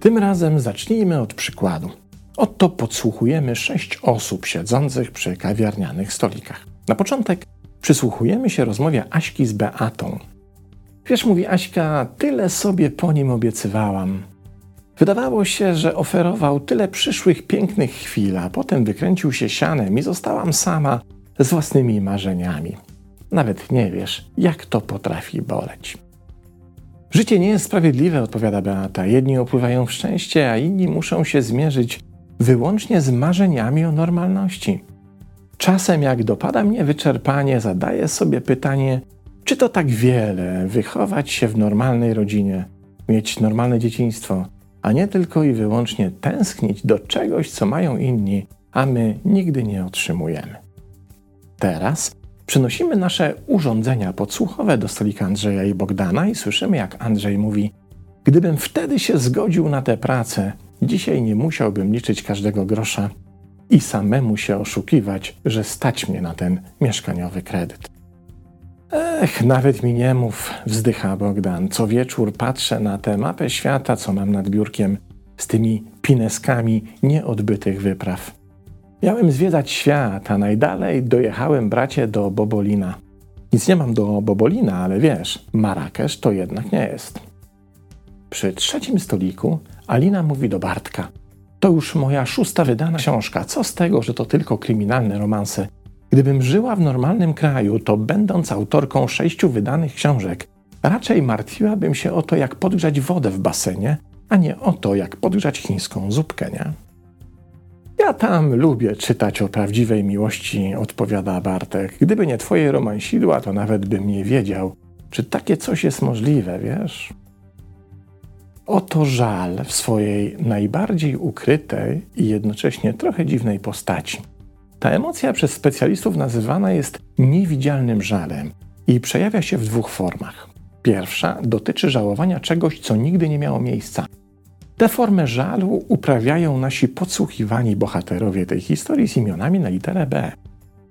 Tym razem zacznijmy od przykładu. Oto podsłuchujemy sześć osób siedzących przy kawiarnianych stolikach. Na początek przysłuchujemy się rozmowie Aśki z Beatą. Wiesz, mówi Aśka, tyle sobie po nim obiecywałam. Wydawało się, że oferował tyle przyszłych pięknych chwil, a potem wykręcił się sianem i zostałam sama z własnymi marzeniami. Nawet nie wiesz, jak to potrafi boleć. Życie nie jest sprawiedliwe, odpowiada Beata. Jedni opływają w szczęście, a inni muszą się zmierzyć wyłącznie z marzeniami o normalności. Czasem, jak dopada mnie wyczerpanie, zadaję sobie pytanie, czy to tak wiele wychować się w normalnej rodzinie, mieć normalne dzieciństwo, a nie tylko i wyłącznie tęsknić do czegoś, co mają inni, a my nigdy nie otrzymujemy. Teraz Przynosimy nasze urządzenia podsłuchowe do stolika Andrzeja i Bogdana i słyszymy, jak Andrzej mówi: Gdybym wtedy się zgodził na tę pracę, dzisiaj nie musiałbym liczyć każdego grosza i samemu się oszukiwać, że stać mnie na ten mieszkaniowy kredyt. Ech, nawet mi nie mów, wzdycha Bogdan. Co wieczór patrzę na tę mapę świata, co mam nad biurkiem, z tymi pineskami nieodbytych wypraw. Miałem zwiedzać świat, a najdalej dojechałem, bracie, do Bobolina. Nic nie mam do Bobolina, ale wiesz, Marrakesz to jednak nie jest. Przy trzecim stoliku Alina mówi do Bartka: To już moja szósta wydana książka. Co z tego, że to tylko kryminalne romanse? Gdybym żyła w normalnym kraju, to będąc autorką sześciu wydanych książek, raczej martwiłabym się o to, jak podgrzać wodę w basenie, a nie o to, jak podgrzać chińską zupkę, nie? Ja tam lubię czytać o prawdziwej miłości, odpowiada Bartek. Gdyby nie twoje romansidła, to nawet bym nie wiedział, czy takie coś jest możliwe, wiesz? Oto żal w swojej najbardziej ukrytej i jednocześnie trochę dziwnej postaci. Ta emocja przez specjalistów nazywana jest niewidzialnym żalem i przejawia się w dwóch formach. Pierwsza dotyczy żałowania czegoś, co nigdy nie miało miejsca, Tę formę żalu uprawiają nasi podsłuchiwani bohaterowie tej historii z imionami na literę B.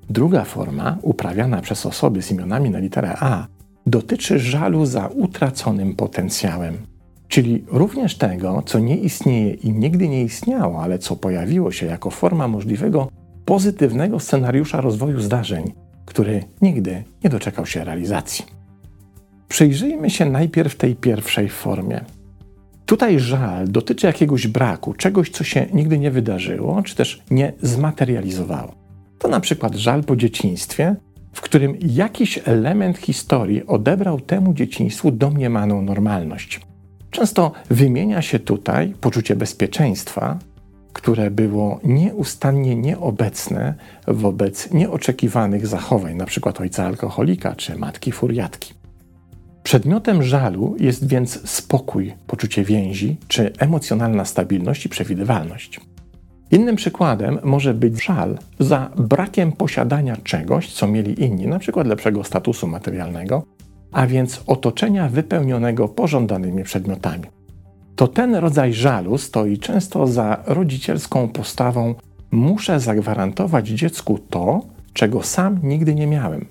Druga forma, uprawiana przez osoby z imionami na literę A, dotyczy żalu za utraconym potencjałem, czyli również tego, co nie istnieje i nigdy nie istniało, ale co pojawiło się jako forma możliwego pozytywnego scenariusza rozwoju zdarzeń, który nigdy nie doczekał się realizacji. Przyjrzyjmy się najpierw tej pierwszej formie. Tutaj żal dotyczy jakiegoś braku, czegoś, co się nigdy nie wydarzyło, czy też nie zmaterializowało. To na przykład żal po dzieciństwie, w którym jakiś element historii odebrał temu dzieciństwu domniemaną normalność. Często wymienia się tutaj poczucie bezpieczeństwa, które było nieustannie nieobecne wobec nieoczekiwanych zachowań, np. ojca alkoholika czy matki furiatki. Przedmiotem żalu jest więc spokój, poczucie więzi czy emocjonalna stabilność i przewidywalność. Innym przykładem może być żal za brakiem posiadania czegoś, co mieli inni, np. lepszego statusu materialnego, a więc otoczenia wypełnionego pożądanymi przedmiotami. To ten rodzaj żalu stoi często za rodzicielską postawą: muszę zagwarantować dziecku to, czego sam nigdy nie miałem.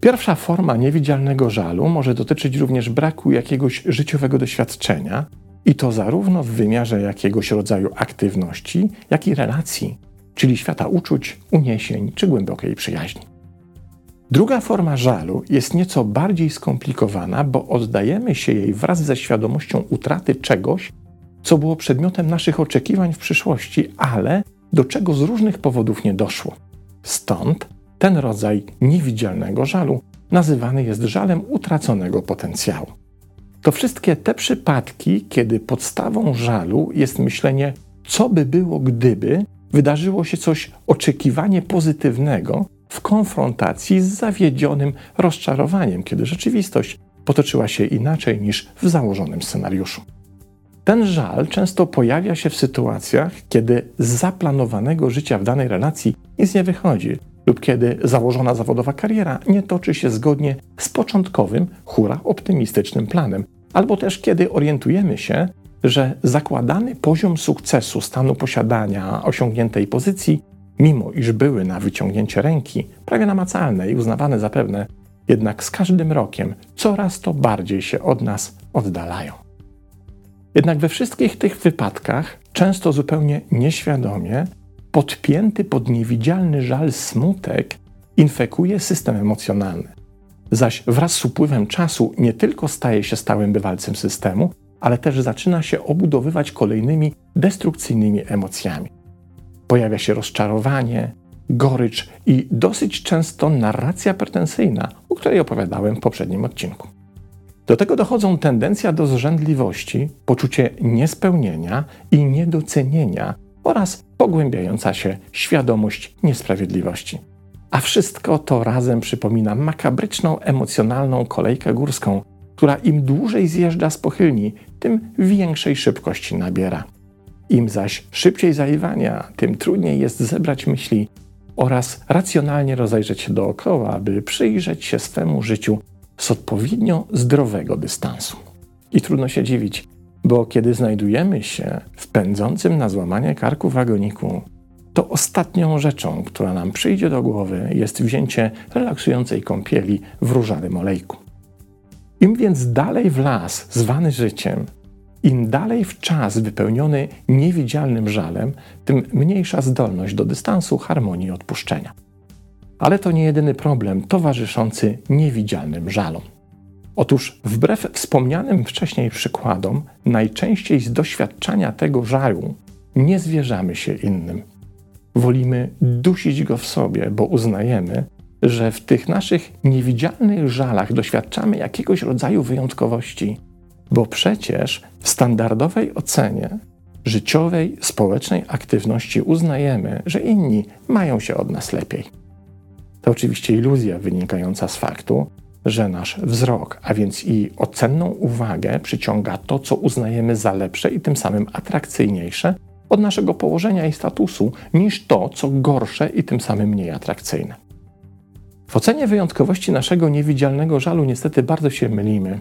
Pierwsza forma niewidzialnego żalu może dotyczyć również braku jakiegoś życiowego doświadczenia, i to zarówno w wymiarze jakiegoś rodzaju aktywności, jak i relacji, czyli świata uczuć, uniesień czy głębokiej przyjaźni. Druga forma żalu jest nieco bardziej skomplikowana, bo oddajemy się jej wraz ze świadomością utraty czegoś, co było przedmiotem naszych oczekiwań w przyszłości, ale do czego z różnych powodów nie doszło. Stąd ten rodzaj niewidzialnego żalu nazywany jest żalem utraconego potencjału. To wszystkie te przypadki, kiedy podstawą żalu jest myślenie, co by było, gdyby wydarzyło się coś oczekiwanie pozytywnego w konfrontacji z zawiedzionym rozczarowaniem, kiedy rzeczywistość potoczyła się inaczej niż w założonym scenariuszu. Ten żal często pojawia się w sytuacjach, kiedy z zaplanowanego życia w danej relacji nic nie wychodzi, lub kiedy założona zawodowa kariera nie toczy się zgodnie z początkowym, hura optymistycznym planem, albo też kiedy orientujemy się, że zakładany poziom sukcesu stanu posiadania osiągniętej pozycji mimo iż były na wyciągnięcie ręki, prawie namacalne i uznawane za pewne, jednak z każdym rokiem coraz to bardziej się od nas oddalają. Jednak we wszystkich tych wypadkach, często zupełnie nieświadomie, podpięty pod niewidzialny żal smutek infekuje system emocjonalny. Zaś wraz z upływem czasu nie tylko staje się stałym bywalcem systemu, ale też zaczyna się obudowywać kolejnymi destrukcyjnymi emocjami. Pojawia się rozczarowanie, gorycz i dosyć często narracja pretensjna, o której opowiadałem w poprzednim odcinku. Do tego dochodzą tendencja do zrzędliwości, poczucie niespełnienia i niedocenienia oraz pogłębiająca się świadomość niesprawiedliwości. A wszystko to razem przypomina makabryczną, emocjonalną kolejkę górską, która im dłużej zjeżdża z pochylni, tym większej szybkości nabiera. Im zaś szybciej zaiwania, tym trudniej jest zebrać myśli oraz racjonalnie rozejrzeć się dookoła, by przyjrzeć się swemu życiu z odpowiednio zdrowego dystansu. I trudno się dziwić, bo kiedy znajdujemy się w pędzącym na złamanie karku wagoniku, to ostatnią rzeczą, która nam przyjdzie do głowy, jest wzięcie relaksującej kąpieli w różanym olejku. Im więc dalej w las zwany życiem, im dalej w czas wypełniony niewidzialnym żalem, tym mniejsza zdolność do dystansu, harmonii i odpuszczenia. Ale to nie jedyny problem towarzyszący niewidzialnym żalom. Otóż, wbrew wspomnianym wcześniej przykładom, najczęściej z doświadczania tego żalu nie zwierzamy się innym. Wolimy dusić go w sobie, bo uznajemy, że w tych naszych niewidzialnych żalach doświadczamy jakiegoś rodzaju wyjątkowości, bo przecież w standardowej ocenie życiowej, społecznej aktywności uznajemy, że inni mają się od nas lepiej. To oczywiście iluzja wynikająca z faktu, że nasz wzrok, a więc i ocenną uwagę przyciąga to, co uznajemy za lepsze i tym samym atrakcyjniejsze od naszego położenia i statusu, niż to, co gorsze i tym samym mniej atrakcyjne. W ocenie wyjątkowości naszego niewidzialnego żalu niestety bardzo się mylimy,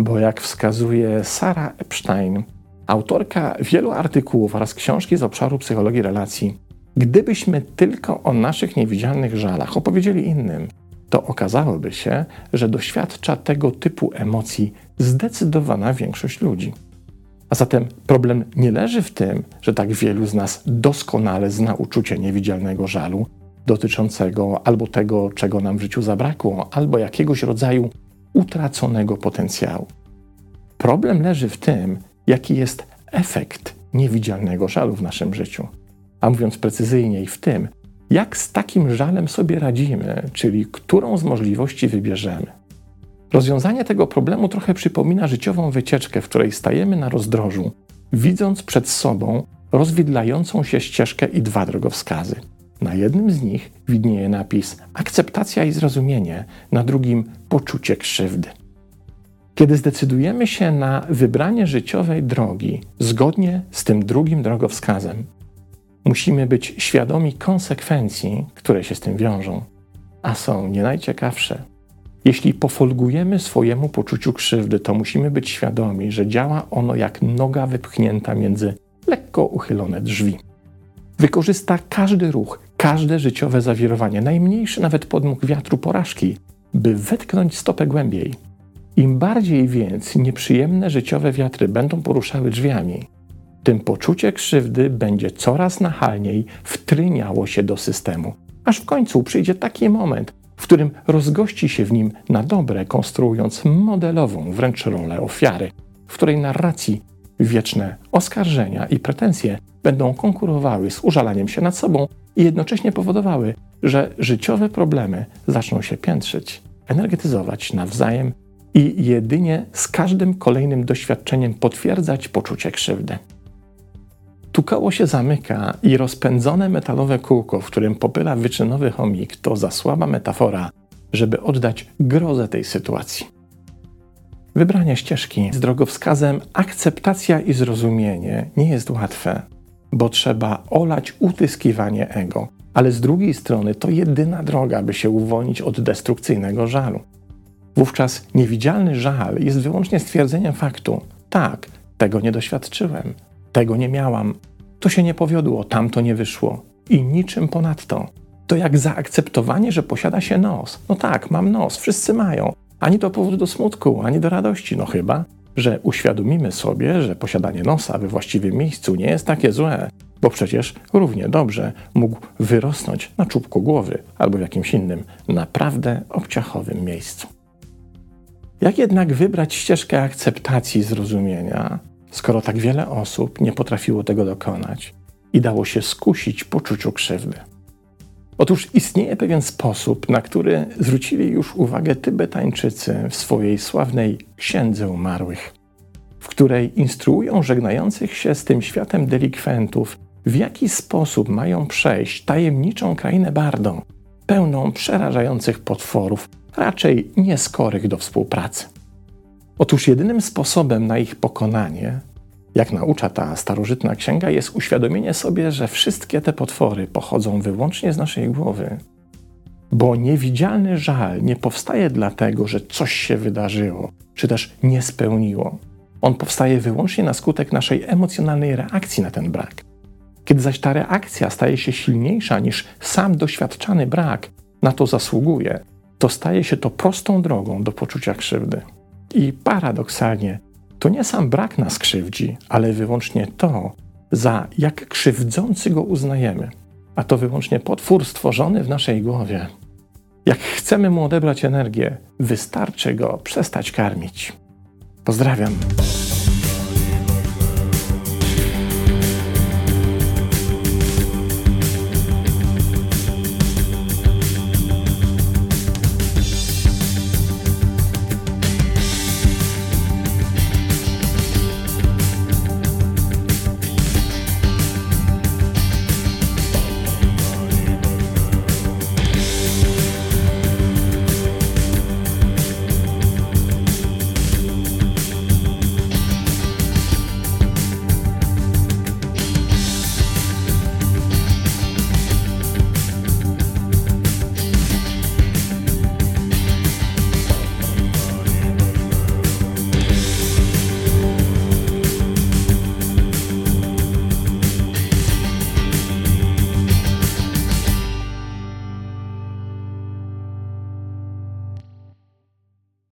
bo jak wskazuje Sara Epstein, autorka wielu artykułów oraz książki z obszaru psychologii relacji, gdybyśmy tylko o naszych niewidzialnych żalach opowiedzieli innym, to okazałoby się, że doświadcza tego typu emocji zdecydowana większość ludzi. A zatem problem nie leży w tym, że tak wielu z nas doskonale zna uczucie niewidzialnego żalu, dotyczącego albo tego, czego nam w życiu zabrakło, albo jakiegoś rodzaju utraconego potencjału. Problem leży w tym, jaki jest efekt niewidzialnego żalu w naszym życiu. A mówiąc precyzyjniej, w tym, jak z takim żalem sobie radzimy, czyli którą z możliwości wybierzemy. Rozwiązanie tego problemu trochę przypomina życiową wycieczkę, w której stajemy na rozdrożu, widząc przed sobą rozwidlającą się ścieżkę i dwa drogowskazy. Na jednym z nich widnieje napis akceptacja i zrozumienie, na drugim poczucie krzywdy. Kiedy zdecydujemy się na wybranie życiowej drogi zgodnie z tym drugim drogowskazem, musimy być świadomi konsekwencji, które się z tym wiążą, a są nie najciekawsze. Jeśli pofolgujemy swojemu poczuciu krzywdy, to musimy być świadomi, że działa ono jak noga wypchnięta między lekko uchylone drzwi. Wykorzysta każdy ruch, każde życiowe zawirowanie, najmniejszy nawet podmuch wiatru porażki, by wetknąć stopę głębiej. Im bardziej więc nieprzyjemne życiowe wiatry będą poruszały drzwiami, tym poczucie krzywdy będzie coraz nachalniej wtryniało się do systemu, aż w końcu przyjdzie taki moment, w którym rozgości się w nim na dobre, konstruując modelową wręcz rolę ofiary, w której narracji wieczne oskarżenia i pretensje będą konkurowały z użalaniem się nad sobą i jednocześnie powodowały, że życiowe problemy zaczną się piętrzyć, energetyzować nawzajem i jedynie z każdym kolejnym doświadczeniem potwierdzać poczucie krzywdy. Tu koło się zamyka i rozpędzone metalowe kółko, w którym popyla wyczynowy chomik, to za słaba metafora, żeby oddać grozę tej sytuacji. Wybranie ścieżki z drogowskazem akceptacja i zrozumienie nie jest łatwe, bo trzeba olać utyskiwanie ego, ale z drugiej strony to jedyna droga, by się uwolnić od destrukcyjnego żalu. Wówczas niewidzialny żal jest wyłącznie stwierdzeniem faktu: tak, tego nie doświadczyłem, tego nie miałam, to się nie powiodło, tamto nie wyszło. i niczym ponadto. To jak zaakceptowanie, że posiada się nos. No tak, mam nos, wszyscy mają. Ani to powód do smutku, ani do radości, no chyba, że uświadomimy sobie, że posiadanie nosa we właściwym miejscu nie jest takie złe, bo przecież równie dobrze mógł wyrosnąć na czubku głowy albo w jakimś innym, naprawdę obciachowym miejscu. Jak jednak wybrać ścieżkę akceptacji i zrozumienia, skoro tak wiele osób nie potrafiło tego dokonać i dało się skusić poczuciu krzywdy? Otóż istnieje pewien sposób, na który zwrócili już uwagę Tybetańczycy w swojej sławnej Księdze Umarłych, w której instruują żegnających się z tym światem delikwentów, w jaki sposób mają przejść tajemniczą krainę Bardą, pełną przerażających potworów, raczej nieskorych do współpracy. Otóż jedynym sposobem na ich pokonanie jak naucza ta starożytna księga, jest uświadomienie sobie, że wszystkie te potwory pochodzą wyłącznie z naszej głowy. Bo niewidzialny żal nie powstaje dlatego, że coś się wydarzyło, czy też nie spełniło. On powstaje wyłącznie na skutek naszej emocjonalnej reakcji na ten brak. Kiedy zaś ta reakcja staje się silniejsza niż sam doświadczany brak na to zasługuje, to staje się to prostą drogą do poczucia krzywdy. I paradoksalnie, to nie sam brak nas krzywdzi, ale wyłącznie to, za jak krzywdzący go uznajemy. A to wyłącznie potwór stworzony w naszej głowie. Jak chcemy mu odebrać energię, wystarczy go przestać karmić. Pozdrawiam.